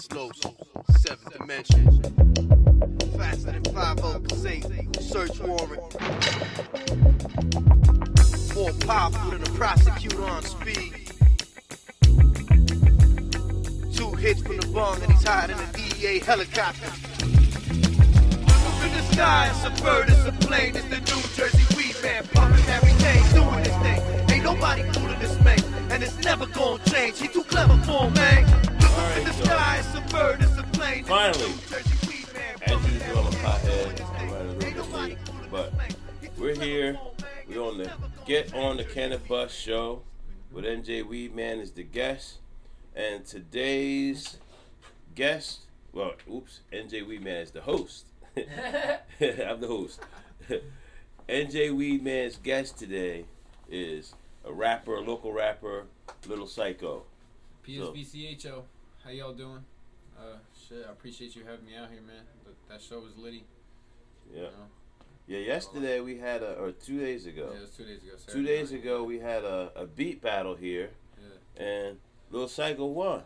explosive. Seventh dimension. Faster than 5 Search warrant. More powerful than a prosecutor on speed. Two hits from the bung and he's hiding in a DEA helicopter. Up in the sky, it's a bird, it's a plane, it's the New Jersey weed man, pumping everything, doing his thing. Ain't nobody fooling this man, and it's never gonna change. He too clever for man. Up in the a bird, a plane. Finally, as usual, I'm a pothead. I'm running a little bit late, but we're here. We're on the Get on the Cannabus show with NJ Weedman is the guest, and today's guest, well, oops, NJ Weedman is the host. I'm the host. NJ Weedman's guest today is a rapper, a local rapper, Little Psycho. PSVCHO, how y'all doing? Uh, shit, I appreciate you having me out here, man. That, that show was litty. Yeah. You know? Yeah, yesterday we had a, or two days ago. Yeah, it was two days ago. Two days night. ago we had a, a beat battle here, Yeah, and Lil Psvcho won.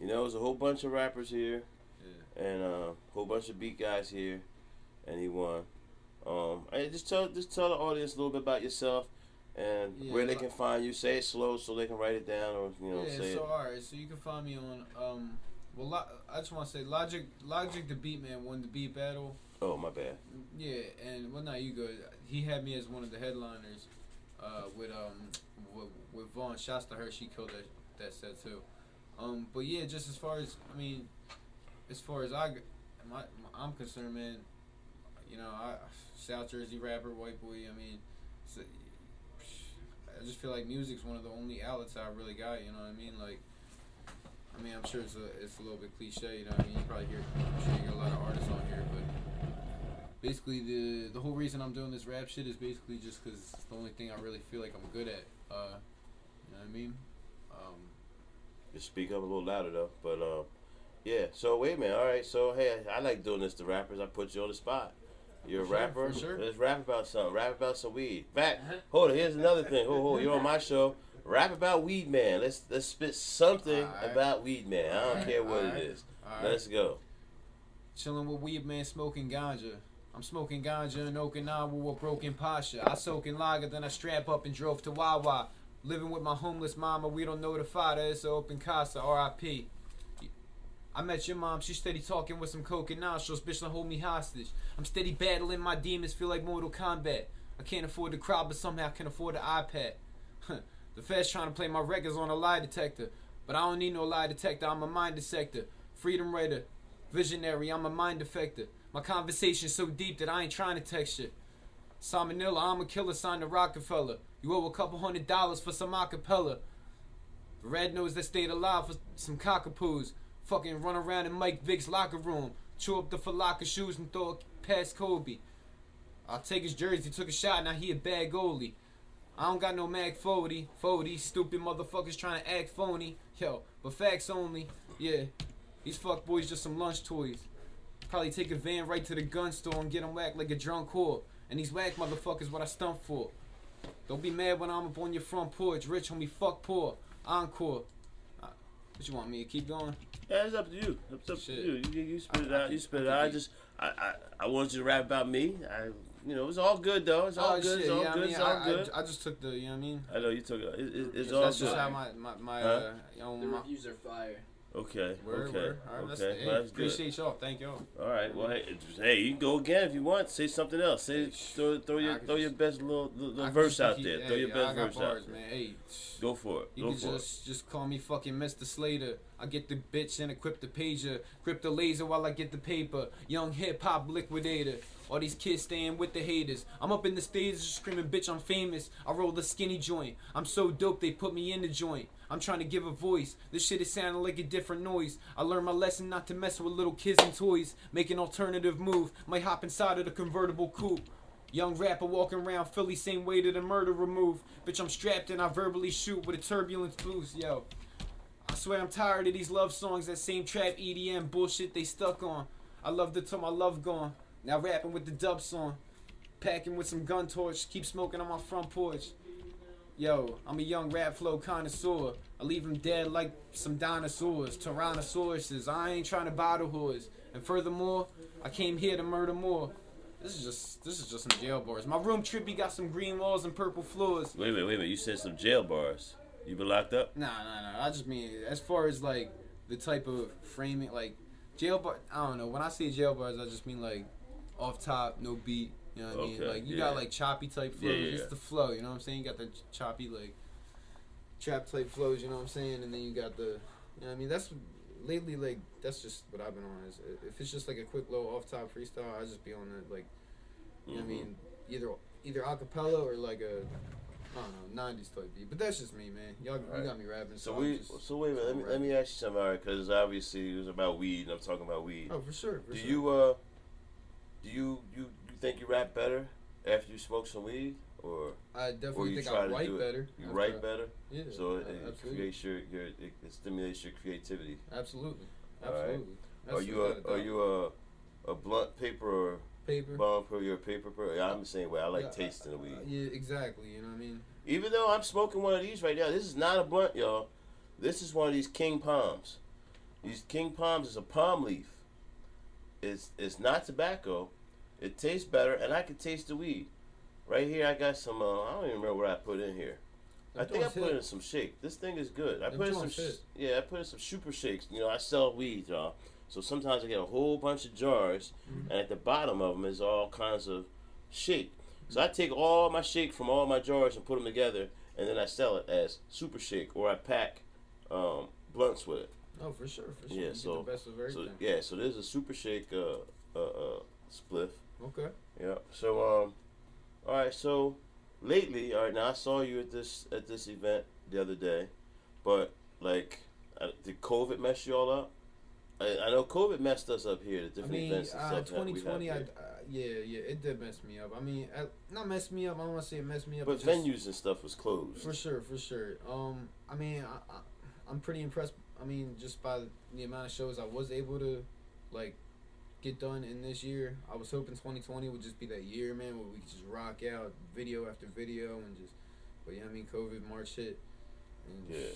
You know, it was a whole bunch of rappers here, yeah. and a whole bunch of beat guys here, and he won. Um, and just tell just tell the audience a little bit about yourself and Yeah, where they can find you. Say it slow so they can write it down, or you know, yeah, so it. alright, so you can find me on um well Lo- I just want to say Logic Logic the Beat Man won the beat battle. Oh my bad. Yeah, and well not you good. He had me as one of the headliners uh with um with, with Vaughn. Shouts to her, she killed that that set too. Um but yeah, just as far as I mean as far as I my, I'm concerned, man, you know, I South Jersey rapper, white boy, I mean, a- I just feel like music's one of the only outlets I really got. You know what I mean? Like, I mean, I'm sure it's a it's a little bit cliche. You know what I mean? You probably hear I'm sure you get a lot of artists on here, but basically the the whole reason I'm doing this rap shit is basically just because it's the only thing I really feel like I'm good at. Uh, you know what I mean? Um, Just speak up a little louder though. But um, yeah. So wait a minute. All right. So hey, I like doing this to rappers. I put you on the spot. You're a sure, rapper. sure. Let's rap about something. Rap about some weed. Fact. Uh-huh. Hold on. Here's another thing. Hold, hold. You're on my show. Rap about weed man. Let's let's spit something Alright. about weed man. I don't Alright, care what alright, it is. Let's go. Chilling with weed man, smoking ganja. I'm smoking ganja in Okinawa with broken posture. I soak in lager, then I strap up and drove to Wawa. Living with my homeless mama, we don't know the father. It's an open casa, R.I.P. I met your mom, she steady talking with some coke and nostrils. Bitch, don't hold me hostage. I'm steady battling my demons, feel like Mortal Kombat. I can't afford the crowd, but somehow can afford the iPad. the feds trying to play my records on a lie detector. But I don't need no lie detector, I'm a mind dissector. Freedom writer, visionary, I'm a mind defector. My conversation's so deep that I ain't trying to text you. Salmonella, I'm a killer, signed to Rockefeller. You owe a couple hundred dollars for some acapella. Red nose that stayed alive for some cockapoos. Fucking run around in Mike Vick's locker room. Chew up the Falaka shoes and throw it past Kobe. I'll take his jersey, took a shot, now he a bad goalie. I don't got no Mag 40. 40, stupid motherfuckers trying to act phony. Yo, but facts only. Yeah, these fuck boys just some lunch toys. Probably take a van right to the gun store and get them whacked like a drunk whore. And these whack motherfuckers what I stunt for. Don't be mad when I'm up on your front porch. Rich homie, fuck poor. Encore. What you want me to keep going? Yeah, it's up to you. It's up Shit. to you. You, you spit it I- I out. You spit I it out. I just I, I I wanted you to rap about me. I you know it's all good though. It's all oh good. shit, it's all yeah, good. I mean, it's all I, good. I, I just took the, you know what I mean? I know you took it. it, it it's Yeah, all That's good. just how my, my, my Huh? uh, you know, The my, reviews are fire. Okay. word, okay. word. All right, that's, okay. hey, well, that's good. appreciate y'all. Thank y'all. All right. Well, hey, hey, you can go again if you want. Say something else. Say throw, throw your throw your best little, little verse out there. hey, throw your best verse bars, out there. man. Hey, Go for it. You Go can just just call me fucking Mr. Slater. I get the bitch and equip the pager. Grip the laser while I get the paper. Young hip hop liquidator. All these kids staying with the haters. I'm up in the stages screaming, bitch, I'm famous. I roll the skinny joint. I'm so dope they put me in the joint. I'm trying to give a voice. This shit is sounding like a different noise. I learned my lesson not to mess with little kids and toys. Make an alternative move. Might hop inside of the convertible coupe. Young rapper walking around Philly same way to the murderer move. Bitch, I'm strapped and I verbally shoot with a turbulence boost, yo. I swear I'm tired of these love songs, that same trap EDM bullshit they stuck on. I loved it till my love gone. Now rapping with the dub song. Packing with some gun torch, keep smoking on my front porch. Yo, I'm a young rap flow connoisseur. I leave them dead like some dinosaurs, tyrannosauruses. I ain't trying to bottle whores. And furthermore, I came here to murder more. This is just this is just some jail bars. My room trippy got some green walls and purple floors. Wait a minute, wait a minute. You said some jail bars. You been locked up? Nah, nah, nah. I just mean as far as like the type of framing, like jail bar. I don't know. When I say jail bars, I just mean like off top, no beat. You know what I mean? Like you yeah. got like choppy type flows. Yeah, yeah, It's the flow. You know what I'm saying? You got the ch- choppy like trap type flows. You know what I'm saying? And then you got the. You know what I mean? That's lately like that's just what I've been on. Is if it's just like a quick low off top freestyle, I just be on it like. You know what I Mhm. mean? Either either acapella or like a. I don't know, '90s type beat, but that's just me, man. Y'all, Right. you got me rapping. So I'm we, just- so wait a minute. Let me let me ask you something, alright? Because obviously it was about weed, and I'm talking about weed. Oh, for sure. For do sure. you uh, do you you you think you rap better after you smoke some weed, or I or definitely you think I write better. You after write I- better, Yeah. so it, it creates your your it, it stimulates your creativity. Absolutely. All right. Absolutely. Are you a are you a a blunt paper or paper? you're a paper per? Yeah, I'm the same way. I like Yeah, tasting the weed. Yeah, exactly. You know what I mean? Even though I'm smoking one of these right now, this is not a blunt, y'all. This is one of these king palms. These king palms is a palm leaf. It's it's not tobacco. It tastes better, and I can taste the weed. Right here, I got some. Uh, I don't even remember what I put in here. I think I put hit. in some shake. This thing is good. I Them put in some. sh- Yeah, I put in some super shakes. You know, I sell weed, y'all. So sometimes I get a whole bunch of jars, Mhm. and at the bottom of them is all kinds of shake. So I take all my shake from all my jars and put them together, and then I sell it as super shake, or I pack um, blunts with it. Oh, for sure. For sure. Yeah, You so- get the best of So yeah, so there's a super shake uh, uh, uh, spliff. Okay. Yeah. So um, all right. So lately, all right. Now I saw you at this at this event the other day, but like, uh, did COVID mess you all up? I, I know COVID messed us up here. The I different mean, events and uh, stuff. that we have 2020, I, uh, yeah, yeah, it did mess me up. I mean, not mess me up. I don't want to say it messed me up. but venues and stuff was closed. For sure, for sure. Um, I mean, I, I, I'm pretty impressed. I mean, just by the amount of shows I was able to, like, get done in this year. I was hoping 2020 would just be that year, man, where we could just rock out video after video and just. But yeah, I mean, COVID March hit, and Yeah.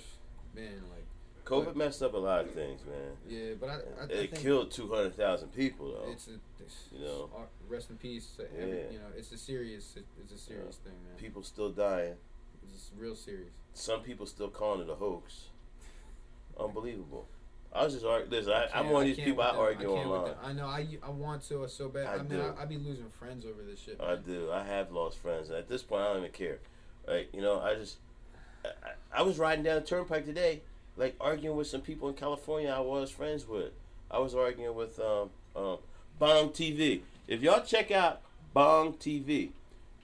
man, like, COVID messed up a lot of things, man. yeah. But I, I, I it killed two hundred thousand people though. It's a, it's, You know. uh, rest in peace. Every, Yeah. You know, it's a serious, it's a serious thing, man. people still dying. It's real serious. Some people still calling it a hoax. Unbelievable. I was just arguing. Listen, I, I'm one of these people I argue can't online. I know. I, I want to so bad. I I, mean, do. I, I be losing friends over this shit. I do. I have lost friends. At this point, I don't even care. Like you know, I just I, I I was riding down the turnpike today, like arguing with some people in California I was friends with. I was arguing with um, um, Bong TV. If y'all check out Bong TV,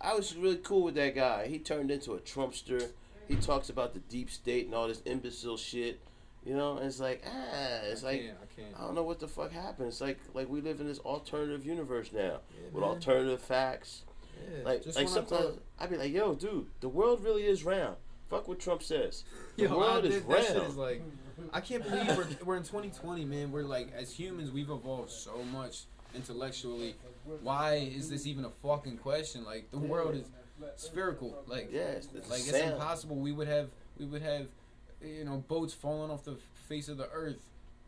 I was really cool with that guy. He turned into a Trumpster. He talks about the deep state and all this imbecile shit. You know, and it's like ah, it's I like can't. I can't. I don't know what the fuck happened. It's like like we live in this alternative universe now Yeah, with man. alternative facts. Yeah, Like, just like sometimes I'd be like, "Yo, dude, the world really is round. Fuck what Trump says. The Yo, world I is did- that shit round." is like, I can't believe we're, we're in 2020, man. We're like, as humans, we've evolved so much intellectually. Why is this even a fucking question? Like, the world is spherical. Like, yeah, it's, it's like it's sound. impossible. We would have, we would have, you know, boats falling off the face of the earth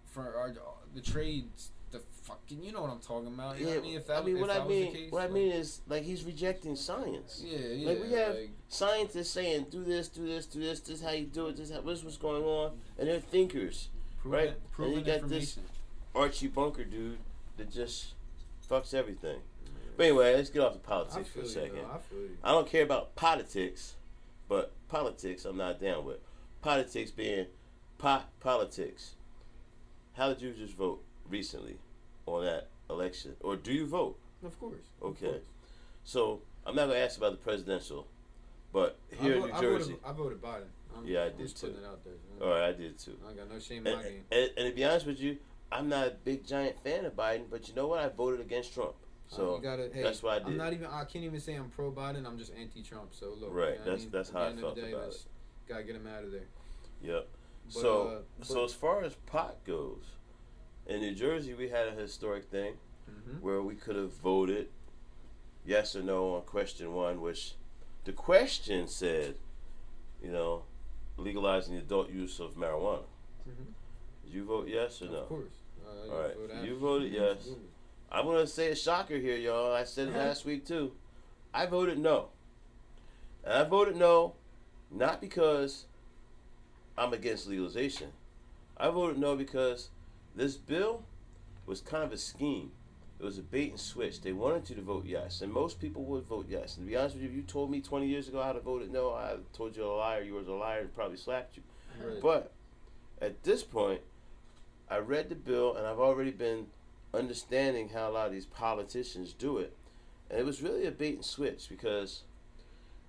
for our the trades. The fucking, you know what I'm talking about? You know Yeah, what I mean, if that, I mean, if what I that was the mean, case, what I like- mean is like he's rejecting science. yeah, yeah. Like, we have- like, Scientists saying, "Do this, do this, do this. This is how you do it. This is how, this is what's going on," and they're thinkers. proven, right? And proven you got this- Archie Bunker dude that just fucks everything. But anyway, let's get off the politics for feel a you, second. though. I feel you. I don't care about politics, but politics I'm not down with. Politics being pot politics. How did you just vote recently on that election? Or do you vote? Of course. of Okay. course. So I'm not gonna ask about the presidential, but here I in New I Jersey. Voted, I voted Biden. I'm, Yeah, I did too. it out there. All right, I did too. I got no shame in And, my game. and, and to be honest with you, I'm not a big giant fan of Biden, but you know what? I voted against Trump. So Uh, you gotta, hey, that's what I did. I'm not even. I can't even say I'm pro Biden. I'm just anti-Trump. So look, Right, you know what I that's- mean? that's At how I end of felt day, about let's- Gotta get him out of there. Yep. But, so uh, so as far as pot goes, in New Jersey we had a historic thing Mhm. where we could have voted yes or no on question one, which the question said you know, legalizing the adult use of marijuana. Mhm. Did you vote yes or no? Of course. Uh, All right. vote You voted yes. Absolutely. I'm gonna say a shocker here, y'all. I said it last week too. I voted no. And I voted no, not because I'm against legalization. I voted no because this bill was kind of a scheme. It was a bait and switch. They wanted you to vote yes, and most people would vote yes. And to be honest with you, if you told me 20 years ago I'd have voted no, I told you a liar. You was a liar and probably slapped you. Right. But at this point, I read the bill and I've already been understanding how a lot of these politicians do it. And it was really a bait and switch because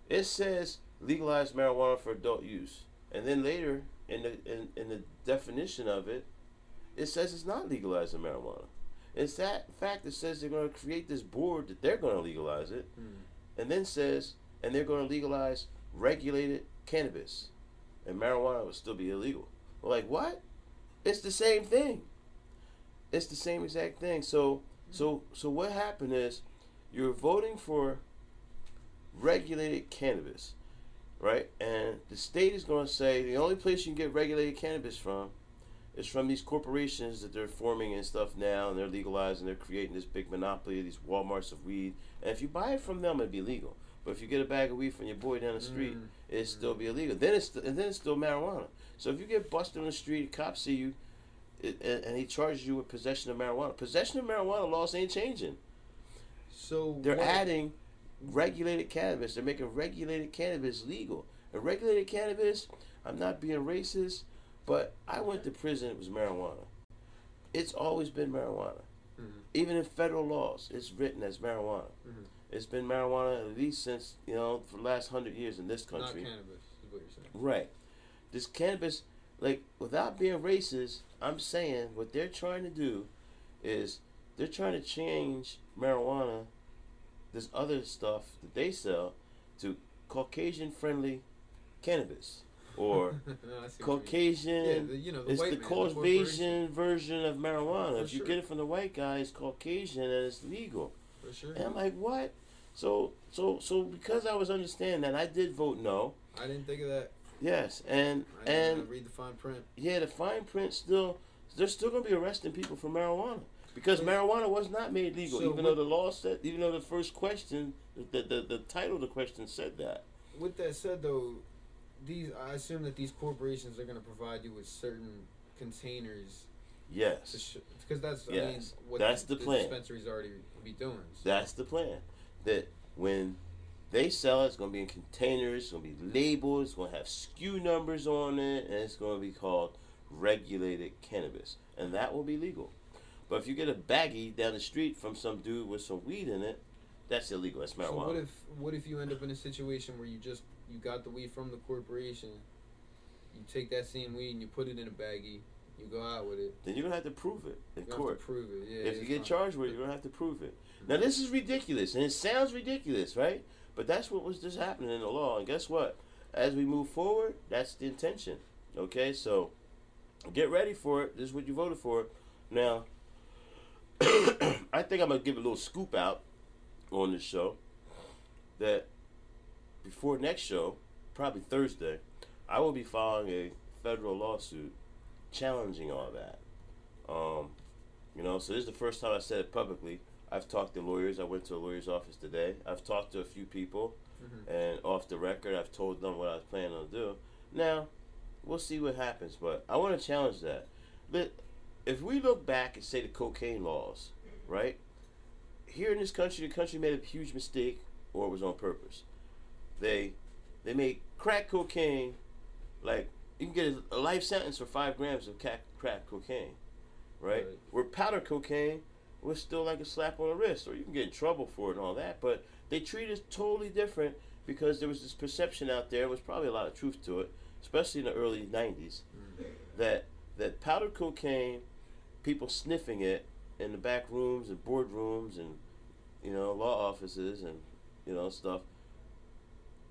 it says legalize marijuana for adult use. And then later in the in, in the definition of it, it says it's not legalizing marijuana. It's that fact that says they're going to create this board that they're going to legalize it, Mm. and then says, and they're going to legalize regulated cannabis, and marijuana will still be illegal. We're like, what? It's the same thing. It's the same exact thing. So, so, so what happened is, you're voting for regulated cannabis, right? And the state is going to say the only place you can get regulated cannabis from is from these corporations that they're forming and stuff now, and they're legalizing, they're creating this big monopoly, of these WalMarts of weed. And if you buy it from them, it'd be legal. But if you get a bag of weed from your boy down the street, Mm. it'd still be illegal. Then it's and then it's still marijuana. So if you get busted on the street, a cop see you, it, and, and he charges you with possession of marijuana. Possession of marijuana laws ain't changing. So They're what- adding regulated cannabis. They're making regulated cannabis legal. And regulated cannabis, I'm not being racist, but I went to prison, it was marijuana. It's always been marijuana. Mhm. Even in federal laws, it's written as marijuana. Mhm. It's been marijuana at least since, you know, for the last hundred years in this country. not cannabis is what you're saying. Right. This cannabis, like, without being racist, I'm saying what they're trying to do is they're trying to change marijuana, this other stuff that they sell, to Caucasian friendly cannabis. Or No, I see what you. Caucasian. Yeah, the, you know, the it's the man, the. Caucasian version of marijuana. For if you sure. get it from the white guy, it's Caucasian and it's legal. For sure. And I'm like, what? So, so, so because I was understanding that, I did vote no. I didn't think of that. Yes, and I didn't and read the fine print. yeah, the fine print still they're still gonna be arresting people for marijuana because marijuana was not made legal, So even though the law said, even though the first question, the, the the title of the question said that. With that said, though, these I assume that these corporations are going to provide you with certain containers to Yes, sh- because that's I mean what That's the plan. dispensaries already be doing. So. that's the plan. That when they sell it, it's gonna be in containers, it's gonna be labeled, it's gonna have SKU numbers on it, and it's gonna be called regulated cannabis, and that will be legal. But if you get a baggie down the street from some dude with some weed in it, that's illegal. That's marijuana. So what if what if you end up in a situation where you just you got the weed from the corporation, you take that same weed and you put it in a baggie, you go out with it. then you're gonna have to prove it in You have court. to prove it. Yeah. if you get charged with it, you're gonna have to prove it. Now this is ridiculous, and it sounds ridiculous, right? But that's what was just happening in the law. And guess what? As we move forward, that's the intention. Okay, so get ready for it. This is what you voted for. Now, I think I'm gonna give a little scoop out on this show that before next show, probably Thursday, I will be filing a federal lawsuit challenging all that. Um, you know, so this is the first time I said it publicly. I've talked to lawyers. I went to a lawyer's office today. I've talked to a few people, Mhm. and off the record, I've told them what I was planning on do. Now, we'll see what happens, but I want to challenge that. But if we look back and say the cocaine laws, right? Here in this country, the country made a huge mistake, or it was on purpose. They they made crack cocaine like you can get a, life sentence for five grams of crack, crack cocaine, right? Right. Where powder cocaine was still like a slap on the wrist, or you can get in trouble for it and all that. But they treat it totally different because there was this perception out there. There was probably a lot of truth to it, especially in the early '90s, mm. that that powder cocaine, people sniffing it in the back rooms and boardrooms and you know law offices and you know stuff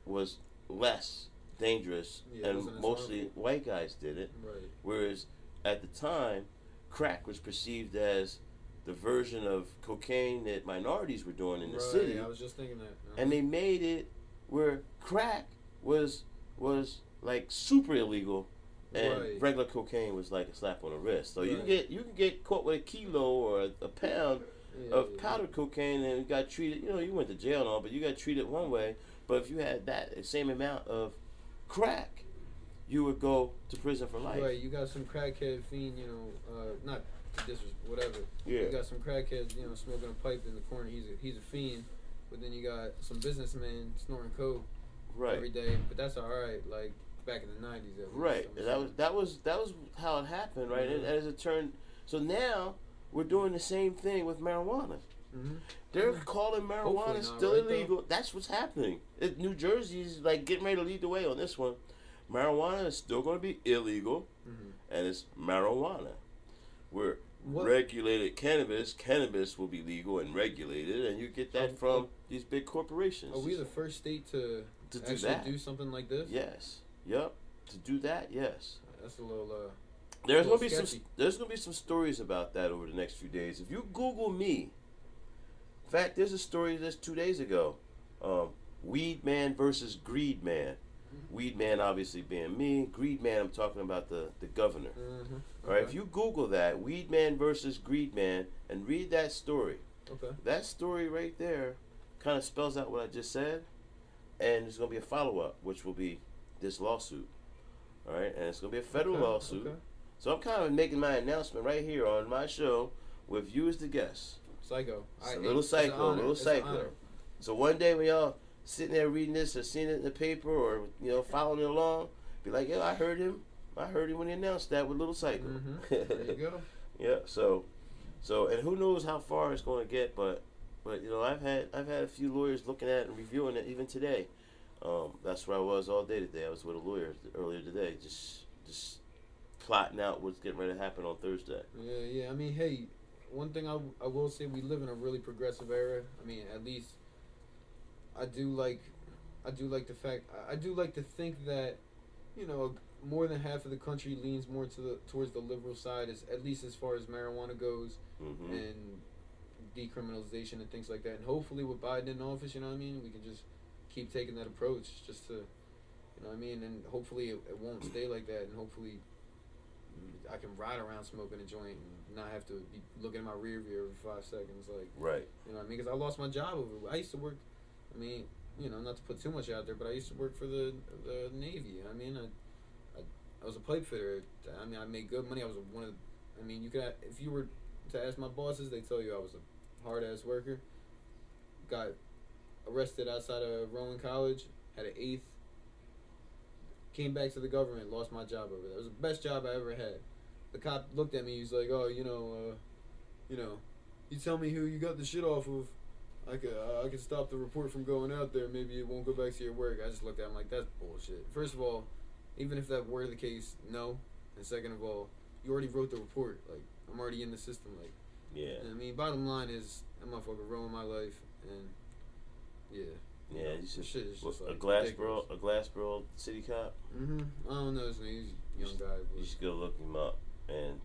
was less dangerous Yeah, and mostly white guys did it Right. whereas at the time crack was perceived as the version of cocaine that minorities were doing in the right. city I was just thinking that. uh-huh. and they made it where crack was was like super illegal, and Right. regular cocaine was like a slap on the wrist. So you can get you can get caught with a kilo or a, a pound Yeah, of yeah, powdered cocaine and you got treated. You know, you went to jail and all, but you got treated one way. But if you had that same amount of crack, you would go to prison for life. Right, you got some crackhead fiend, you know, uh, not this was whatever. Yeah. You got some crackheads, you know, smoking a pipe in the corner. He's a he's a fiend, but then you got some businessmen snorting coke Right. every day. But that's all right. Like back in the nineties, Right. And that was that was that was how it happened, right? Mhm. as it turned, so now we're doing the same thing with marijuana. Hmm They're calling marijuana still right, though? illegal. That's what's happening. It, New is like getting ready to lead the way on this one. Marijuana is still going to be illegal, hmm and it's marijuana. We're What- regulated cannabis. Cannabis will be legal and regulated, and you get that Are- from these big corporations. Are we the first state to, to do actually that? do something like this? Yes. Yep. To do that, yes. That's a little. Uh, There's little gonna be some. There's gonna be some stories about that over the next few days. If you Google me, fact, there's a story that's two days ago. Um, Weed Man versus Greed Man. Weed Man, obviously being me. Greed Man, I'm talking about the the governor. mhm. All right. If you Google that, Weed Man versus Greed Man, and read that story, Okay. that story right there, kind of spells out what I just said, and there's gonna be a follow up, which will be this lawsuit. All right, and it's gonna be a federal Okay, lawsuit. okay. So I'm kind of making my announcement right here on my show with you as the guest. Psycho. It's a little psycho, a little psycho. So one day when y'all sitting there reading this or seeing it in the paper or you know following it along, be like, "Yo, I heard him. I heard him when he announced that with Little Psycho." Mhm. There you go. yeah. So, so and who knows how far it's going to get, but but you know I've had I've had a few lawyers looking at it and reviewing it even today. Um, that's where I was all day today. I was with a lawyer earlier today, just just plotting out what's getting ready to happen on Thursday. Yeah, yeah. I mean, hey, one thing I, I will say, we live in a really progressive era. I mean, at least I do like, I do like the fact, I- I do like to think that, you know, more than half of the country leans more to the towards the liberal side, as at least as far as marijuana goes hmm and decriminalization and things like that. And hopefully, with Biden in office, you know what I mean, we can just keep taking that approach, just to, you know what I mean, and hopefully it, it won't stay like that, and hopefully I can ride around smoking a joint and not have to be looking in my rear view every five seconds, like Right. you know what I mean? Because I lost my job over. I used to work. I mean, you know, not to put too much out there, but I used to work for the the Navy. You know what I mean? I, I, I was a pipe fitter. I mean, I made good money. I was one of. The, I mean, you could if you were to ask my bosses, they tell you I was a hard ass worker. Got arrested outside of Rowan College. Had an eighth. Came back to the government. Lost my job over there. It was the best job I ever had. The cop looked at me. He was like, "Oh, you know, uh, you know, you tell me who you got the shit off of." I could I could stop the report from going out there. Maybe it won't go back to your work. I just looked at him like that's bullshit. First of all, even if that were the case, no. And second of all, you already wrote the report. Like I'm already in the system. Like Yeah. I mean, bottom line is that motherfucker ruined my life. And yeah, Yeah. You the should. shit just a like Glassboro, a Glassboro city cop. Mm-hmm. I don't know his name. He's a young guy, You should go look him up and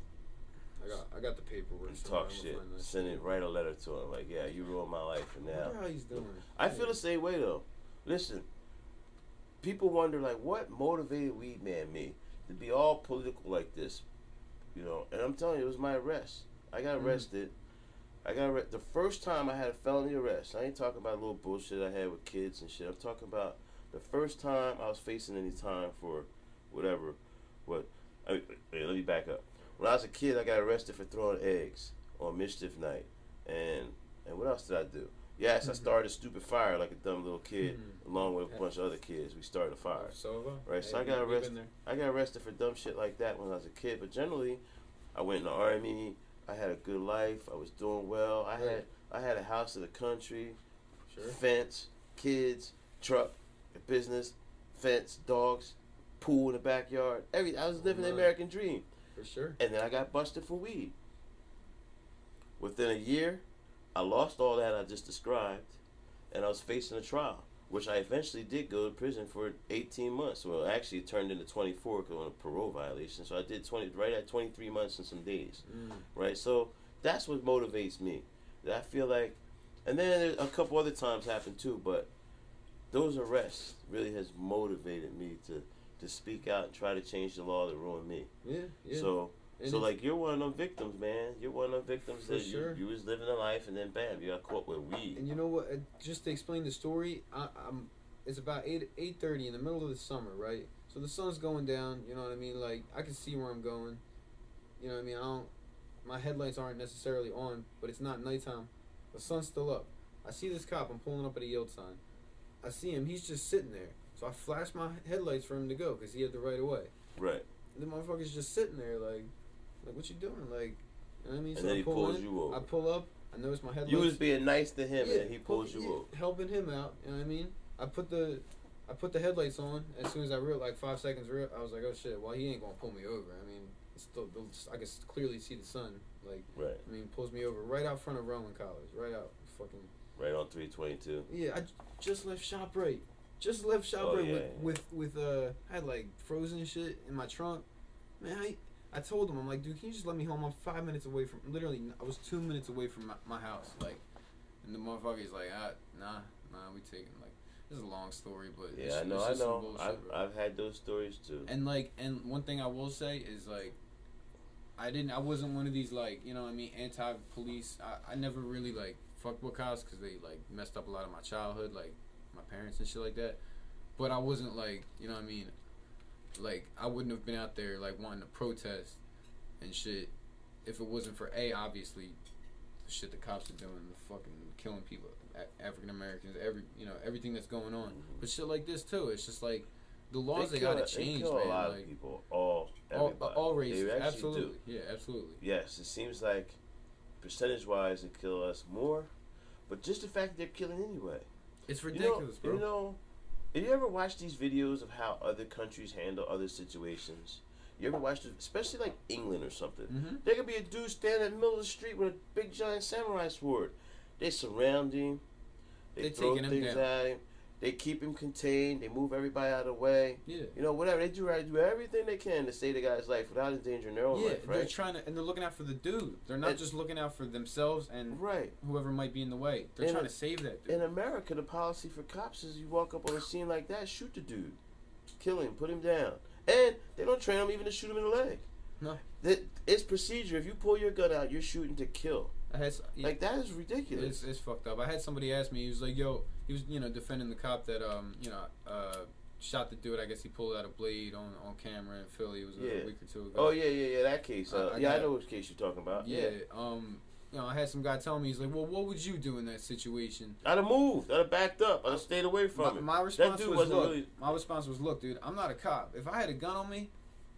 I got I got the paperwork. and talk shit. Send it, write a letter to him. Like, yeah, you ruined my life, and I now wonder how he's doing. I feel Yeah. the same way though. Listen, people wonder like what motivated Weed Man me to be all political like this, you know. And I'm telling you, it was my arrest. I got arrested. I got arrested the first time I had a felony arrest. I ain't talking about little bullshit I had with kids and shit. I'm talking about the first time I was facing any time for whatever. What? I mean, let me back up. When I was a kid, I got arrested for throwing eggs on mischief night, and and what else did I do? Yes, I Mhm. started a stupid fire like a dumb little kid, Mhm. along with a Yeah. bunch of other kids. We started a fire. So have I. Right, so I got arrested. I got arrested for dumb shit like that when I was a kid, but generally, I went in the army. I had a good life. I was doing well. I had I had a house in the country, Sure. fence, kids, truck, a business, fence, dogs, pool in the backyard. Every I was living the American dream. For sure. And then I got busted for weed. Within a year, I lost all that I just described, and I was facing a trial, which I eventually did go to prison for 18 months. Well, actually, it turned into 24 because on a parole violation. So I did 20 right at 23 months and some days. Mm. Right. So that's what motivates me. That I feel like, and then a couple other times happened too, but those arrests really has motivated me to to speak out and try to change the law that ruined me. Yeah, yeah. So And so like you're one of them victims, man. You're one of them victims that sure. you, you was living a life and then bam, you got caught with weed. And you know what? Just to explain the story, I, I'm. It's about eight eight thirty in the middle of the summer, right? So the sun's going down. You know what I mean? Like I can see where I'm going. You know what I mean? I don't. My headlights aren't necessarily on, but it's not nighttime. The sun's still up. I see this cop. I'm pulling up at a yield sign. I see him. He's just sitting there. So I flash my headlights for him to go because he had the right of way. Right. And the motherfucker's just sitting there, like, like what you doing? Like, you know what I mean? And so then I he pull pulls in, you over. I pull up. I notice my headlights. You was being nice to him Yeah, and he pulls pull- you over. helping him out. You know what I mean? I put the, I put the headlights on as soon as I real like five seconds real. I was like, oh shit. Well, he ain't gonna pull me over. I mean, it's still, the- I can clearly see the sun. Like, Right. I mean, pulls me over right out front of Rowan College, right out fucking. Right on three twenty two. Yeah, I j- just left Shoprite. Just left Shoprite Oh, yeah, with, yeah. with with uh, I had like frozen shit in my trunk. Man, I I told him I'm like, dude, can you just let me home? I'm five minutes away from literally. I was two minutes away from my, my house, like, and the motherfucker's like, ah, nah, nah, we taking like. This is a long story, but it's, Yeah, I know, I just know. bullshit, I've. I've had those stories too. And like, and one thing I will say is like, I didn't, I wasn't one of these like, you know, what I mean, anti-police. I, I never really like fucked with cops because they like messed up a lot of my childhood, like my parents and shit like that. But I wasn't like, you know, what I mean, like I wouldn't have been out there like wanting to protest and shit if it wasn't for a obviously the shit the cops are doing, the fucking killing people, African Americans, every you know everything that's going on. Mm-hmm. But shit like this too, it's just like the laws they, kill, gotta change, they kill man. a lot like, of people. All all, everybody. all They races, absolutely, do. yeah, absolutely. Yes, it seems like percentage wise they kill us more, but just the fact that they're killing anyway. It's You know- ridiculous, you know, have you ever watched these videos of how other countries handle other situations? You ever watched, especially like England or something? mm-hmm. There could be a dude standing in the middle of the street with a big giant samurai sword. They surround him. They, They throw things at him. They keep him contained. They move everybody out of the way. Yeah. You know, whatever they do, right? Do everything they can to save the guy's life without endangering their own Yeah, life, they're trying to, and they're looking out for the dude. They're not And- just looking out for themselves and Right. whoever might be in the way. They're And trying a- to save that dude. In America, the policy for cops is you walk up on a scene like that, shoot the dude, kill him, put him down, and they don't train them even to shoot him in the leg. No. That it's procedure. If you pull your gun out, you're shooting to kill. I had, Like that is ridiculous. It's, it's fucked up. I had somebody ask me. He was like, "Yo," he was you know defending the cop that um you know uh shot the dude. I guess he pulled out a blade on on camera in Philly. It was Yeah. a week or two ago. Oh yeah, yeah, yeah. That case. Uh, I- I yeah, I know which case you're talking about. yeah. Yeah. Um, you know, I had some guy tell me he's like, "Well, what would you do in that situation?" I'd have moved. I'd have backed up. I'd have stayed away My, from it. my response was, "Look." really- My response was, "Look, dude, I'm not a cop. If I had a gun on me,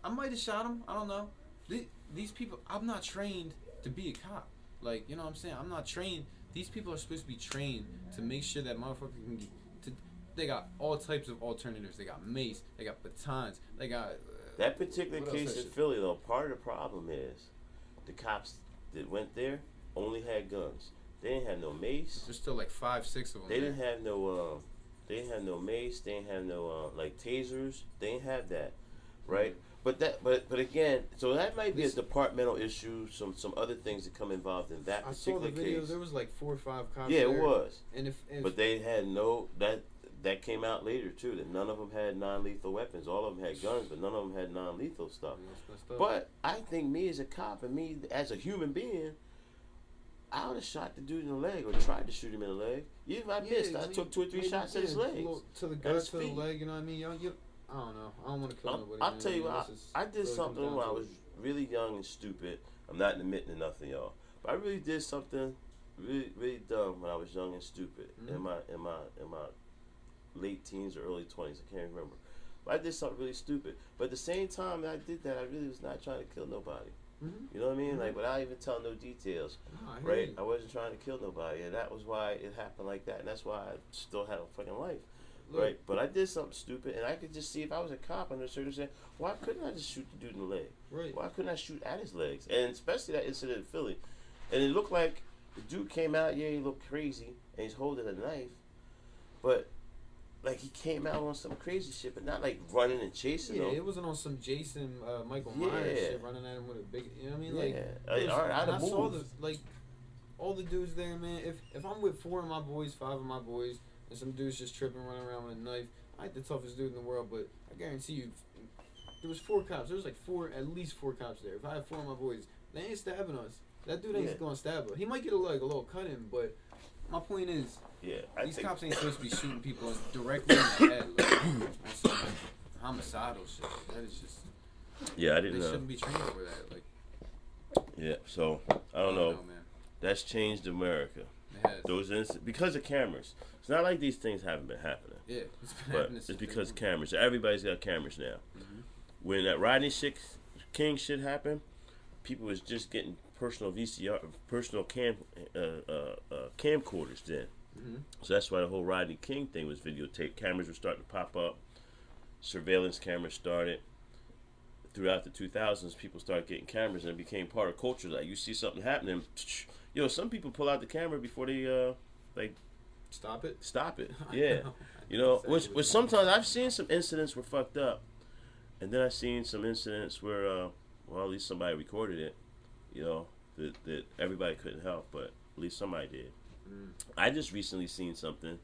I might have shot him. I don't know. These, these people, I'm not trained to be a cop. Like, you know what I'm saying? I'm not trained. These people are supposed to be trained to make sure that motherfucker can get. To, they got all types of alternatives. They got mace. They got batons. They got. Uh, That particular case that in? Philly, though, part of the problem is the cops that went there only had guns. They didn't have no mace. there's still like five, six of them. They there. didn't have no. Uh, they didn't have no mace. They didn't have no uh, like tasers. They didn't have that, right? But that, but but again, so that might be a departmental issue. Some some other things that come involved in that I saw particular the videos. case. There was like four or five cops. Yeah, it there. was. And if, if But they had no that that came out later too. That none of them had non-lethal weapons. All of them had guns, but none of them had non-lethal stuff. That's messed up. But I think me as a cop and me as a human being, I would have shot the dude in the leg or tried to shoot him in the leg. Even if I Yeah, missed, I took two or three shots at his legs. to the gut, to the leg. You know what I mean? Yo, you, I don't know. I don't want to kill I'll, nobody. I'll man. tell you what, I, I did something when I was really young and stupid. I'm not admitting to nothing, y'all. But I really did something really really dumb when I was young and stupid in Mhm. my in my in my late teens or early twenties. I can't remember. But I did something really stupid. But at the same time that I did that, I really was not trying to kill nobody. Mhm. You know what I mean? Mhm. Like without even telling no details. No, I Right? you. I wasn't trying to kill nobody, and that was why it happened like that, and that's why I still had a fucking life. Look, Right, but I did something stupid, and I could just see if I was a cop under certain say, why couldn't I just shoot the dude in the leg? Right. Why couldn't I shoot at his legs? And especially that incident in Philly, and it looked like the dude came out. Yeah, he looked crazy, and he's holding a knife, but like he came out on some crazy shit, but not like running and chasing Yeah, them. it wasn't on some Jason uh, Michael Yeah. Myers shit running at him with a big. You know what I mean? Like, Yeah. I- was- all right, I'd I saw the like all the dudes there, man. If if I'm with four of my boys, five of my boys, and some dudes just tripping, running around with a knife, I ain't the toughest dude in the world, but I guarantee you, there was four cops. There was like four, at least four cops there. If I had four of my boys, they ain't stabbing us. That dude ain't Yeah. gonna stab us. He might get a like a little cut in, but my point is, Yeah, I these cops ain't supposed to be shooting people directly in the head. Like, homicidal shit. That is just yeah, I didn't know. They shouldn't be trained for that. Like Yeah, so I don't know. man. That's changed America. Has. Those inc- because of cameras. It's not like these things haven't been happening, Yeah, it's been but happening it's because cameras. Everybody's got cameras now. Mhm. When that Rodney shit, King shit happened, people was just getting personal VCR, personal cam, uh, uh, uh, camcorders then. Mhm. So that's why the whole Rodney King thing was videotaped. Cameras were starting to pop up. Surveillance cameras started. Throughout the 2000s, people started getting cameras and it became part of culture. Like you see something happening, yo, some people pull out the camera before they uh like Stop it. stop it. Yeah, know. you know, Exactly which which sometimes I've seen some incidents were fucked up, and then I've seen some incidents where uh well at least somebody recorded it, you know that that everybody couldn't help, but at least somebody did. Mm. I just recently seen something,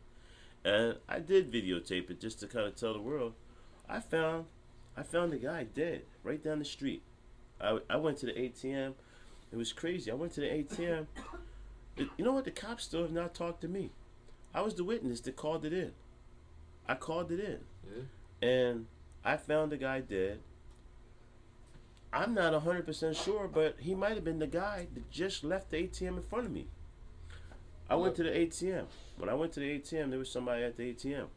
and I did videotape it just to kind of tell the world. I found, I found a guy dead right down the street. I, I went to the ATM. It was crazy. I went to the ATM. It- you know what? The cops still have not talked to me. I was the witness that called it in. I called it in, Yeah. and I found the guy dead. I'm not hundred percent sure, but he might have been the guy that just left the ATM in front of me. I went to the ATM. When I went to the ATM, there was somebody at the ATM.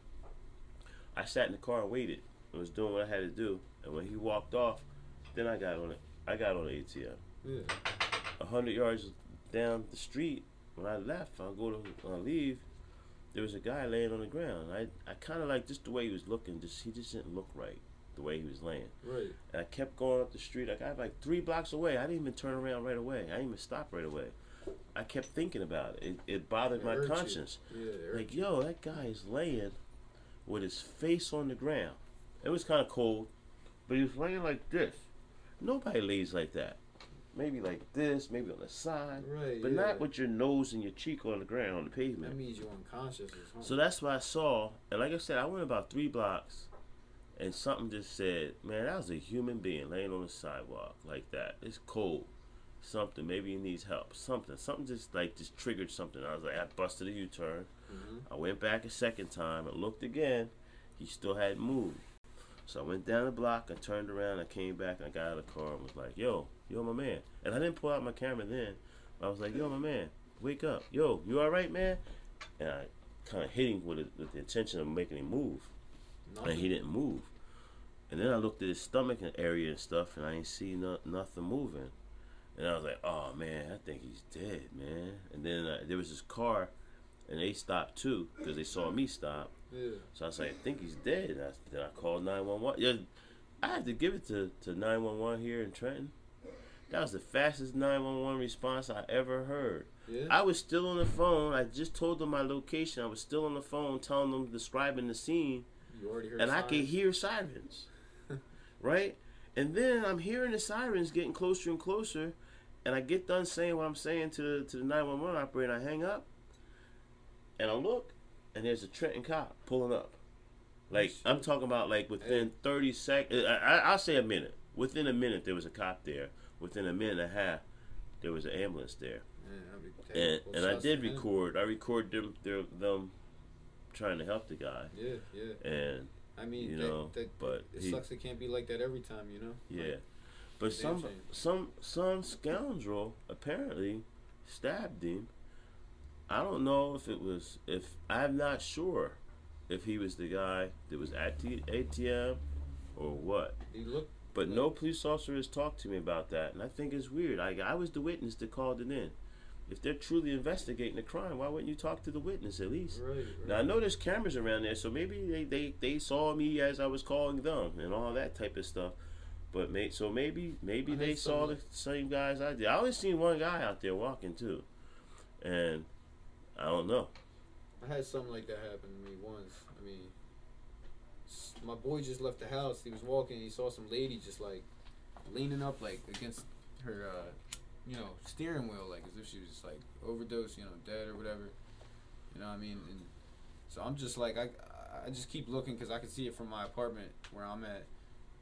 I sat in the car and waited. I was doing what I had to do, and when he walked off, then I got on it. I got on the ATM. Yeah. A hundred yards down the street, when I left, I go to when I leave. There was a guy laying on the ground. I I kind of like just the way he was looking. Just he just didn't look right, the way he was laying. Right. And I kept going up the street. I got like three blocks away. I didn't even turn around right away. I didn't even stop right away. I kept thinking about it. It, it bothered It my conscience. Yeah. Like, yo, that guy is laying with his face on the ground. It was kind of cold, but he was laying like this. Nobody lays like that. Maybe like this, maybe on the side, Right. but yeah. not with your nose and your cheek on the ground on the pavement. That means you're unconscious. So that's what I saw. And like I said, I went about three blocks and something just said, man, that was a human being laying on the sidewalk like that. It's cold. Something. Maybe he needs help. Something. Something just like just triggered something. I was like, I busted a U turn. Mhm. I went back a second time. I looked again. He still hadn't moved. So I went down the block. I turned around. I came back. And I got out of the car and was like, "Yo, yo, my man." And I didn't pull out my camera then. I was like, "Yo, my man, wake up. Yo, you all right, man?" And I kind of hit him with, it, with the intention of making him move, Nothing. and he didn't move. And then I looked at his stomach and area and stuff, and I ain't see no, nothing moving. And I was like, "Oh man, I think he's dead, man." And then uh, there was this car, and they stopped too because they saw me stop. Yeah. So I was like, I think he's dead. And I, then I called 911. Yeah, I had to give it to, to 911 here in Trenton. That was the fastest 911 response I ever heard. Yeah. I was still on the phone. I just told them my location. I was still on the phone telling them, describing the scene, you already heard. and I could hear sirens. right? And then I'm hearing the sirens getting closer and closer, and I get done saying what I'm saying to the, to the 911 operator, I hang up, and I look, and there's a Trenton cop pulling up. Like. I'm talking about like within 30 seconds. I, uh, I, I'll say a minute. Within a minute, there was a cop there. Within a minute and a half, there was an ambulance there. And and I did record. I recorded them their, them trying to help the guy. Yeah, yeah. And I mean, You that, know, that, but it he- sucks. It can't be like that every time, you know. Yeah, but some shame. some some scoundrel apparently stabbed him. I don't know if it was if I'm not sure if he was the guy that was at the ATM or what. He looked. But no police officer has talked to me about that, and I think it's weird. I I was the witness that called it in. If they're truly investigating the crime, why wouldn't you talk to the witness at least? Right. right. Now I know there's cameras around there, so maybe they, they, they saw me as I was calling them and all that type of stuff. But may, so maybe maybe I they saw the same guys I did. I only seen one guy out there walking too, and I don't know. I had something like that happen to me once. I mean, my boy just left the house. He was walking. He saw some lady just like leaning up like against her, uh, you know, steering wheel, like as if she was just like overdosed, you know, dead or whatever. You know what I mean? And so I'm just like, I, I just keep looking because I can see it from my apartment where I'm at.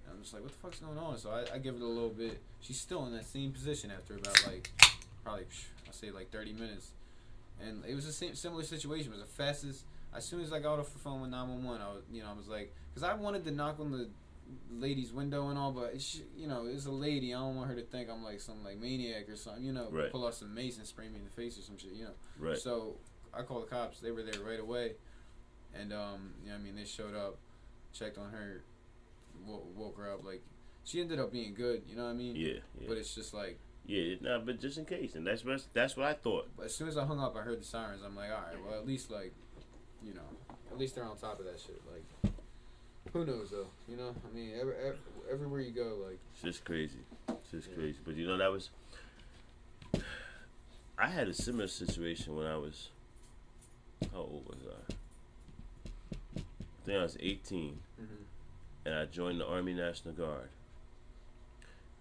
And I'm just like, what the fuck's going on? So I, I give it a little bit. She's still in that same position after about like probably I say like 30 minutes, and it was the same similar situation. It was the fastest. As soon as I got off the phone with 911, I was you know I was like, because I wanted to knock on the lady's window and all, but it's, you know it's a lady. I don't want her to think I'm like some like maniac or something. You know, Right. pull out some mace and spray me in the face or some shit. You know. Right. So I called the cops. They were there right away, and um, you know, I mean, they showed up, checked on her, woke, woke her up. Like she ended up being good. You know what I mean? Yeah, yeah, But it's just like, yeah. Nah, but just in case, and that's what that's what I thought. but as soon as I hung up, I heard the sirens. I'm like, all right, well, at least like, you know, at least they're on top of that shit. Like, who knows though? You know, I mean, every, every, everywhere you go, like, It's just crazy. It's just Yeah. crazy. But you know that was. I had a similar situation when I was. How old was I? I think I was 18, mhm. and I joined the Army National Guard.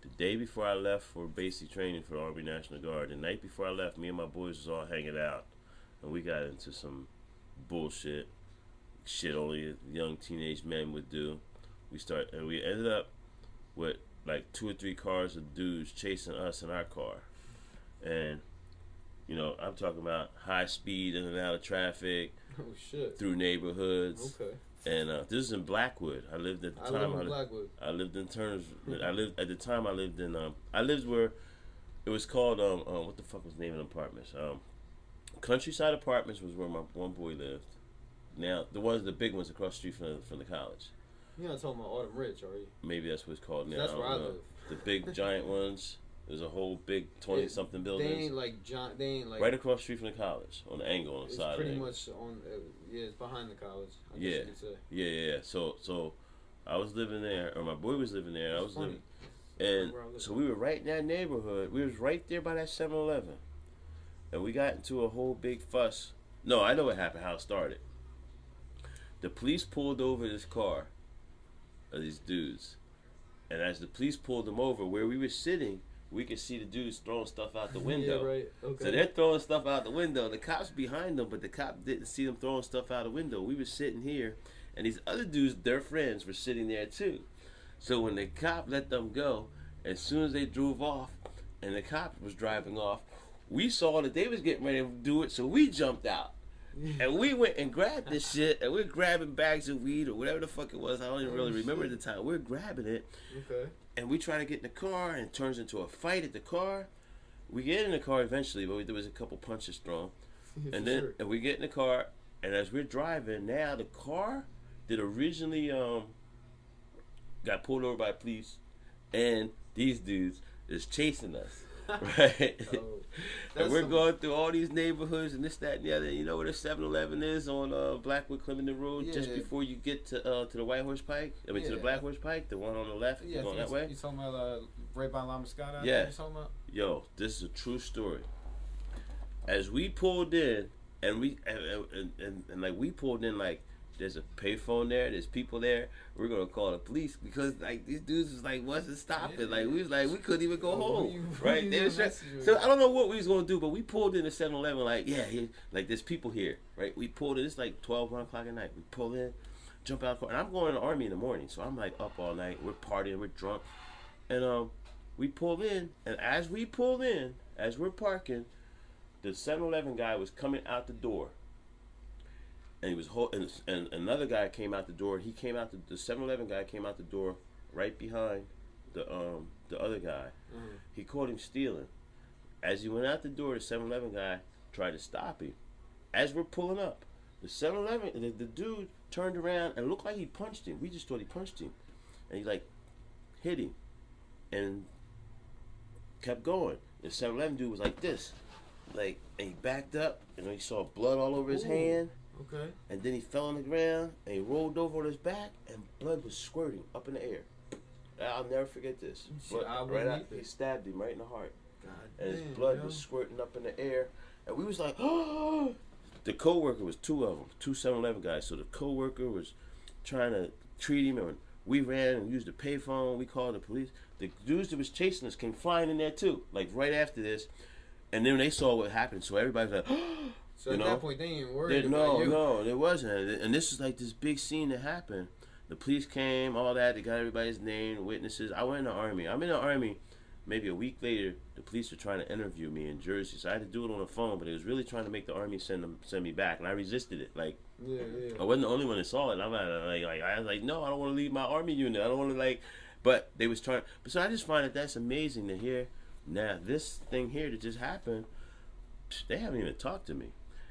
The day before I left for basic training for the Army National Guard, the night before I left, me and my boys was all hanging out, and we got into some bullshit, shit only young teenage men would do. We start, and we ended up with like two or three cars of dudes chasing us in our car, and you know I'm talking about high speed in and out of traffic oh shit. through neighborhoods, Okay. and uh, this is in Blackwood. I lived at the I time. live I in li- Blackwood. I lived in Turner's. I lived at the time. I lived in. Um, I lived where it was called. Um, um, what the fuck was the name of the apartments? Um, Countryside Apartments was where my one boy lived. Now the ones, the big ones across the street from the, from the college. You're not talking about Autumn Ridge, are you? Maybe that's what it's called now. That's don't where I know. live. The big giant ones. There's a whole big twenty something They ain't like John. They ain't like right across the street from the college on the angle on the It's side. pretty of the much on. Uh, yeah, it's behind the college. I Yeah. Guess you could say. Yeah, yeah, yeah. So so I was living there, or my boy was living there. I was funny. living. And so we were right in that neighborhood. We was right there by that 7-Eleven. And we got into a whole big fuss. No, I know what happened, how it started. The police pulled over this car of these dudes. And as the police pulled them over, where we were sitting, we could see the dudes throwing stuff out the window. yeah, right. Okay. So they're throwing stuff out the window. The cops behind them, but the cop didn't see them throwing stuff out the window. We were sitting here, and these other dudes, their friends, were sitting there too. So when the cop let them go, as soon as they drove off, and the cop was driving off, we saw that they was getting ready to do it, so we jumped out. And we went and grabbed this shit, and we're grabbing bags of weed or whatever the fuck it was. I don't even Oh, really remember at the time. We're grabbing it, okay. and we try to get in the car, and it turns into a fight at the car. We get in the car eventually, but we, there was a couple punches thrown. And then sure. and we get in the car, and as we're driving, now the car that originally um got pulled over by police, and these dudes is chasing us, right? Oh, and we're some- going through all these neighborhoods and this, that, and the other. You know where the 7-Eleven is on uh, Blackwood Clementon Road, just before you get to uh, to the White Horse Pike. I mean to the Black Horse Pike, the one on the left, Yeah, going that way. You talking about uh, right by La Moscata? Yeah. You talking about? Yo, this is a true story. As we pulled in, and we and, and, and, and like we pulled in, like there's a payphone there, there's people there. We're gonna call the police because like these dudes was like wasn't stopping. Yeah. Like we was like we couldn't even go Oh, home, you- right? They was with? so I don't know what we was gonna do, but we pulled in the 7-Eleven. Like yeah, like there's people here, right? We pulled in. It's like 12, 1 o'clock at night. We pull in, jump out, car, and I'm going to the army in the morning, so I'm like up all night. We're partying, we're drunk, and um we pull in, and as we pull in, as we're parking, the 7-Eleven guy was coming out the door, and he was and, and another guy came out the door. He came out the the 7-Eleven guy came out the door right behind the um the other guy. Mhm. He caught him stealing. As he went out the door, the 7-Eleven guy tried to stop him. As we're pulling up, the 7-Eleven, the, the dude turned around and looked like he punched him. We just thought he punched him, and he like hit him, and kept going. The 7-Eleven dude was like this, like, and he backed up, and he saw blood all over his Ooh. hand, Okay. and then he fell on the ground, and he rolled over on his back, and blood was squirting up in the air. I'll never forget this. I right out, he stabbed him right in the heart God and his damn, blood yo. was squirting up in the air, and we was like, oh. The co-worker was two of them, two 7-Eleven guys. So the co-worker was trying to treat him, and we ran and used the payphone. We called the police. The dudes that was chasing us came flying in there too, like right after this. And then they saw what happened, so everybody was like, So You at know? that point, they ain't worried There- about no, you. no, there wasn't. And this is like this big scene that happened. The police came, all that. They got everybody's name, witnesses. I went in the army. I'm in the army. Maybe a week later, the police were trying to interview me in Jersey, so I had to do it on the phone. But it was really trying to make the army send them send me back, and I resisted it. Like Yeah, yeah. I wasn't the only one that saw it. I'm like, like I was like, no, I don't want to leave my army unit. I don't want to like. But they was trying. But so I just find that that's amazing to hear. Now this thing here that just happened, they haven't even talked to me.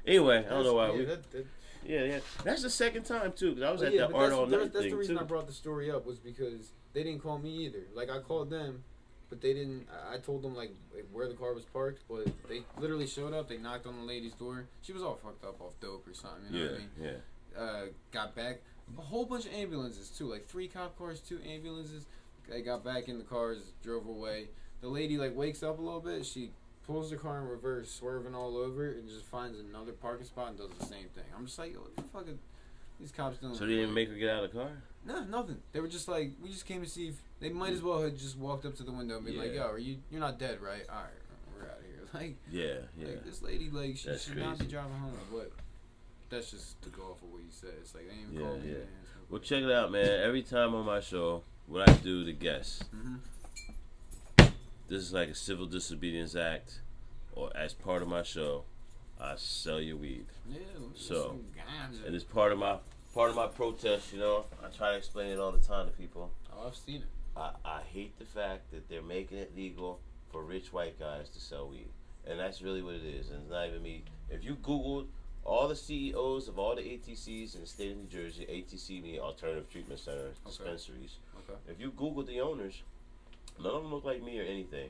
Anyway, I don't know why. yeah, we, that, that, yeah, yeah. That's the second time too, because I was at yeah, that art that's, all that's, night that's thing the reason too. I brought the story up was because they didn't call me either. Like I called them, but they didn't. I- told them like like, where the car was parked, but they literally showed up. They knocked on the lady's door. She was all fucked up off dope or something. You know yeah, what I mean? yeah. uh, got back. A whole bunch of ambulances too, like three cop cars, two ambulances. They got back in the cars, drove away. The lady like wakes up a little bit. She pulls the car in reverse, swerving all over, and just finds another parking spot and does the same thing. I'm just like, yo, what the fuck are these cops doing? So they didn't make her get out of the car. No, nothing. They were just like, we just came to see if they might as well have just walked up to the window and been like, yo, are you you're not dead, right? All right, we're out of here. Like, Yeah, yeah. like this lady, like she That's should not be driving home. But that's just to go off of what you said. It's like they ain't even Yeah, called me. yeah. man. Well, check it out, man. Every time on my show, what I do to guests, Mhm. This is like a civil disobedience act, or as part of my show, I sell your weed, Yeah, So, and it's part of my part of my protest. You know, I try to explain it all the time to people. oh, I've seen it. I, I hate the fact that they're making it legal for rich white guys to sell weed. And that's really what it is. And it's not even me. If you Googled all the CEOs of all the ATCs in the state of New Jersey, ATC meaning alternative treatment centers, Okay. dispensaries. Okay. If you Google the owners, none of them look like me or anything.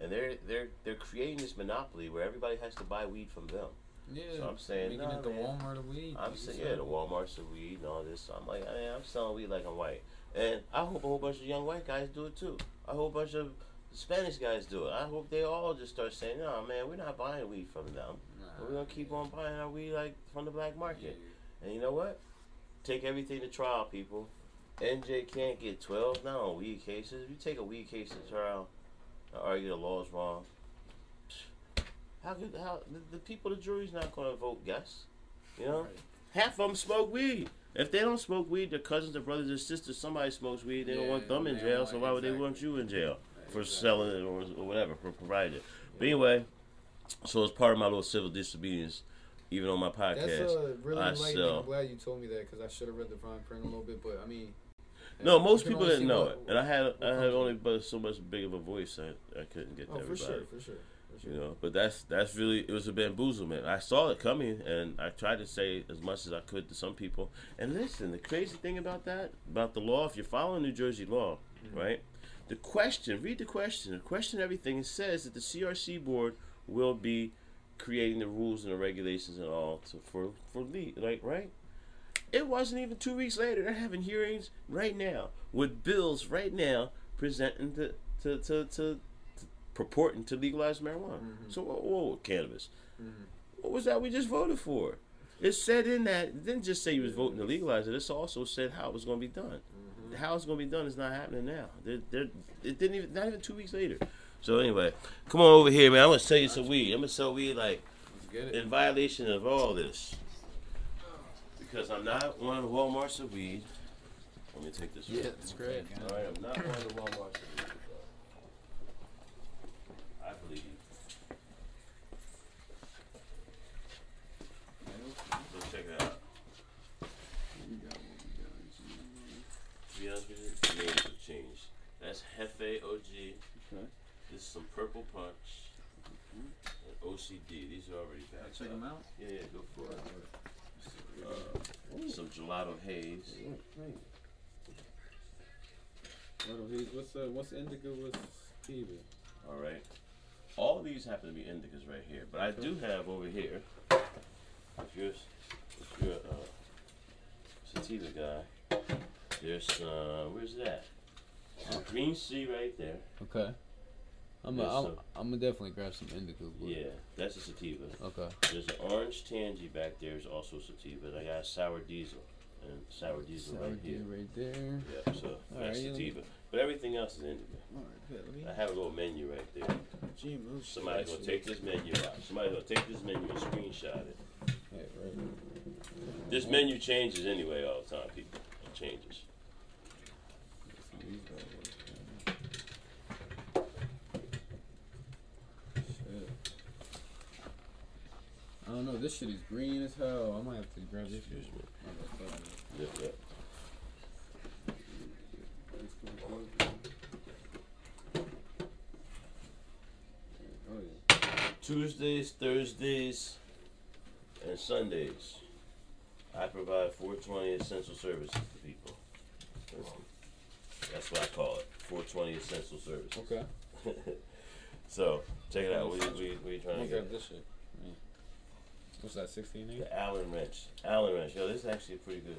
And they're they're they're creating this monopoly where everybody has to buy weed from them. Yeah. So I'm saying, making nah, it the man. Walmart of weed. I'm saying, yeah, the Walmart's of weed and all this. So I'm like, I mean, I'm selling weed like I'm white. And I hope a whole bunch of young white guys do it too. I hope a whole bunch of Spanish guys do it. I hope they all just start saying, no, man, we're not buying weed from them. Nah. We're going to keep on buying our weed like from the black Yeah. market. And you know what? Take everything to trial, people. NJ can't get 12 now on weed cases. If you take a weed case to trial and argue the law's wrong, how could how the, the people, the jury's not going to vote yes? You know, Right. half of them smoke weed. If they don't smoke weed, their cousins, their brothers, their sisters, somebody smokes weed. They don't want them in jail. So want- why would they want you in jail for Exactly. selling it or, or whatever for providing it? But anyway, so it's part of my little civil disobedience, even on my podcast. That's uh, really I enlightening. sell. I'm glad you told me that because I should have read the fine print a little bit. But I mean, No, most people didn't know what- it, and I had I had only but so much big of a voice I, I couldn't get to Oh, for sure, for sure, for sure. You know, but that's that's really it was a bamboozlement. I saw it coming, and I tried to say as much as I could to some people. And listen, the crazy thing about that, about the law, if you're following New Jersey law, mm-hmm. right? The question, read the question. The question, everything it says that the CRC board will be creating the rules and the regulations and all to, for for lead, like right. It wasn't even two weeks later. They're having hearings right now with bills right now presenting to to to, to, to purporting to legalize marijuana. Mhm. So whoa, whoa, cannabis. Mhm. What was that we just voted for? It said in that it didn't just say you was voting to legalize it. It also said how it was going to be done. Mhm. How it's going to be done is not happening now. They're, they're, it didn't even not even two weeks later. So anyway, come on over here, man. I'm gonna sell you some weed. I'm gonna sell weed like Let's get it. in violation of all this. Because I'm not one of the Walmart's of weed. Let me take this. Yeah, one. that's great. All right, I'm not one of the Walmart's of weed. I believe you. So check it out. To be honest with you, the names have changed. That's Hefe OG. Okay. This is some Purple Punch. And OCD. These are already I'll packed check them out. Yeah, yeah, go for it. Uh, some gelato haze. What's uh, what's indica with sativa? All right. All these happen to be indicas right here, but I do have over here. If you're, if you're a uh, sativa guy, there's uh, where's that? Some green sea right there. Okay. I'm There's gonna I'm, I'm gonna definitely grab some indica. but- Yeah, that's a sativa. Okay. There's an orange tangy back there is also sativa. I got sour diesel and sour diesel Sour right here. deal right there. Yeah, so All that's right, you know- sativa. But everything else is indica. All right, bet, let me. I have a little menu right there. GMO shit, Somebody's gonna take this menu out. Somebody's gonna take this menu and screenshot it. Yeah, right. This menu changes anyway all the time, people. It changes. These bad boys, man. Shit. I don't know. This shit is green as hell. I might have to grab this shit. Excuse me. Yep, yep. Oh yeah. Tuesdays, Thursdays, and Sundays, I provide 420 essential services to people. That's, that's what I call it. 420 essential services. Okay. so check it out. What are you, what are you trying to get? this shit. What's that? Sixteen eight. The Allen wrench. Allen wrench. Yo, this is actually pretty good.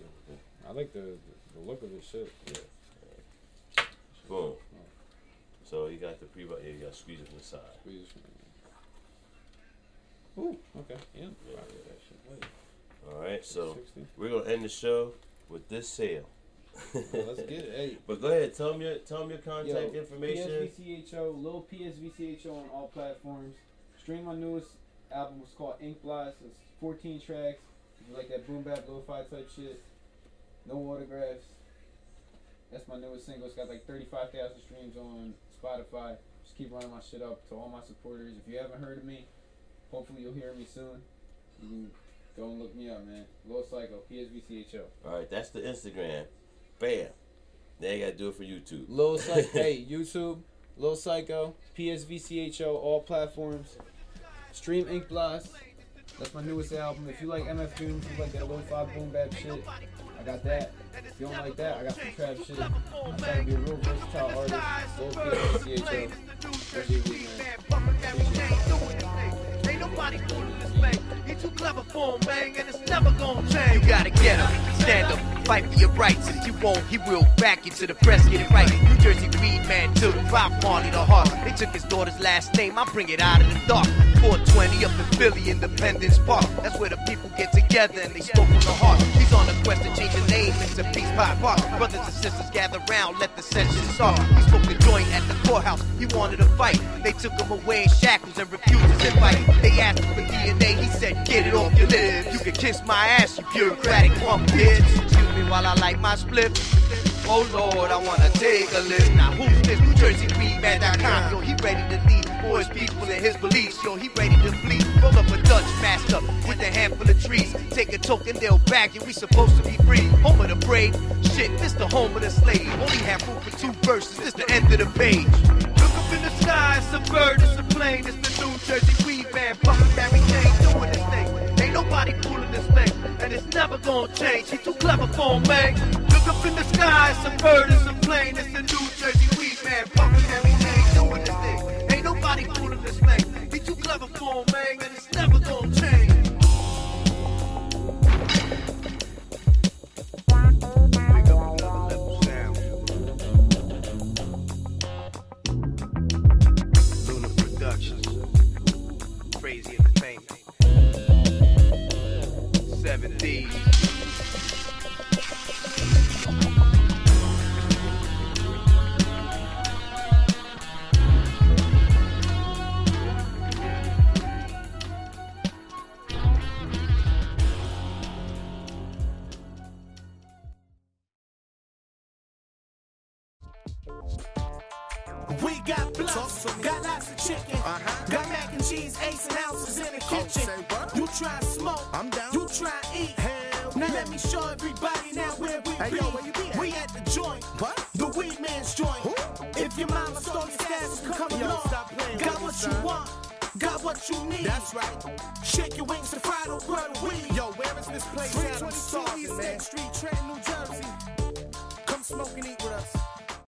I like the the look of this shit. Yeah. Boom. So you got the pre yeah, you got to squeeze it from the side. Squeeze this one. Ooh. Okay. Yeah. Yeah, Rock yeah. that shit. Wait. All right. So 60. we're gonna end the show with this sale. Well, let's get it. Hey. But go ahead. Tell me your tell them your contact Yo, information. PSVCHO, Lil PSVCHO on all platforms. Stream my newest album. was called Ink Blast. It's 14 tracks. If you like that boom bap lo-fi type shit. No autographs. That's my newest single. It's got like 35,000 streams on Spotify. Just keep running my shit up to all my supporters. If you haven't heard of me, hopefully you'll hear me soon. You can go and look me up, man. Low Psycho, PSVCHO. All right, that's the Instagram. Bam. Now you gotta do it for YouTube. Lil PSVCHO, hey, YouTube, Low Psycho, PSVCHO, all platforms. Stream Ink Blast. That's my newest album. If you like MF Doom, if you like that lo-fi boom bap shit, I got that. If you don't like that, I got some trap shit. I'm trying to be a real versatile artist. Lil PSVCHO. That's your week, man. Ain't nobody fooling this man. He too clever for him, man, and it's never gonna change. You gotta get him, stand up, fight for your rights. If you won't, he will back you to the press, get it right. New Jersey Weed Man took Bob Marley the heart. They took his daughter's last name, I bring it out of the dark. 420 up in Philly, Independence Park. That's where the people get together and they spoke from the heart. He's on a quest to change the name into Peace Pie Park. Brothers and sisters gather round, let the session start. He spoke the joint at the courthouse, he wanted to fight. They took him away in shackles and refused his invite. They asked him for DNA, he said, get it off your lips. You can kiss my ass, you bureaucratic punk bitch. Excuse me while I light my split. Oh Lord, I wanna take a lift. Now who's this? New Jersey Weedman.com. Yo, he ready to lead for his people and his beliefs. Yo, he ready to bleed. Roll up a Dutch master with a handful of trees. Take a token, they'll bag you. We supposed to be free. Home of the brave. Shit, this the home of the slave. Only have room for two verses. This the end of the page. Look up in the sky, it's a bird, it's a plane, it's the New Jersey Weed Man, Bucket Barry gonna change. He too clever for man. Look up in the sky, it's a bird, it's a plane, it's the New Jersey Weed Man, Barry Kane doing this thing. Ain't nobody fooling this man. He too clever for man, and it's never gonna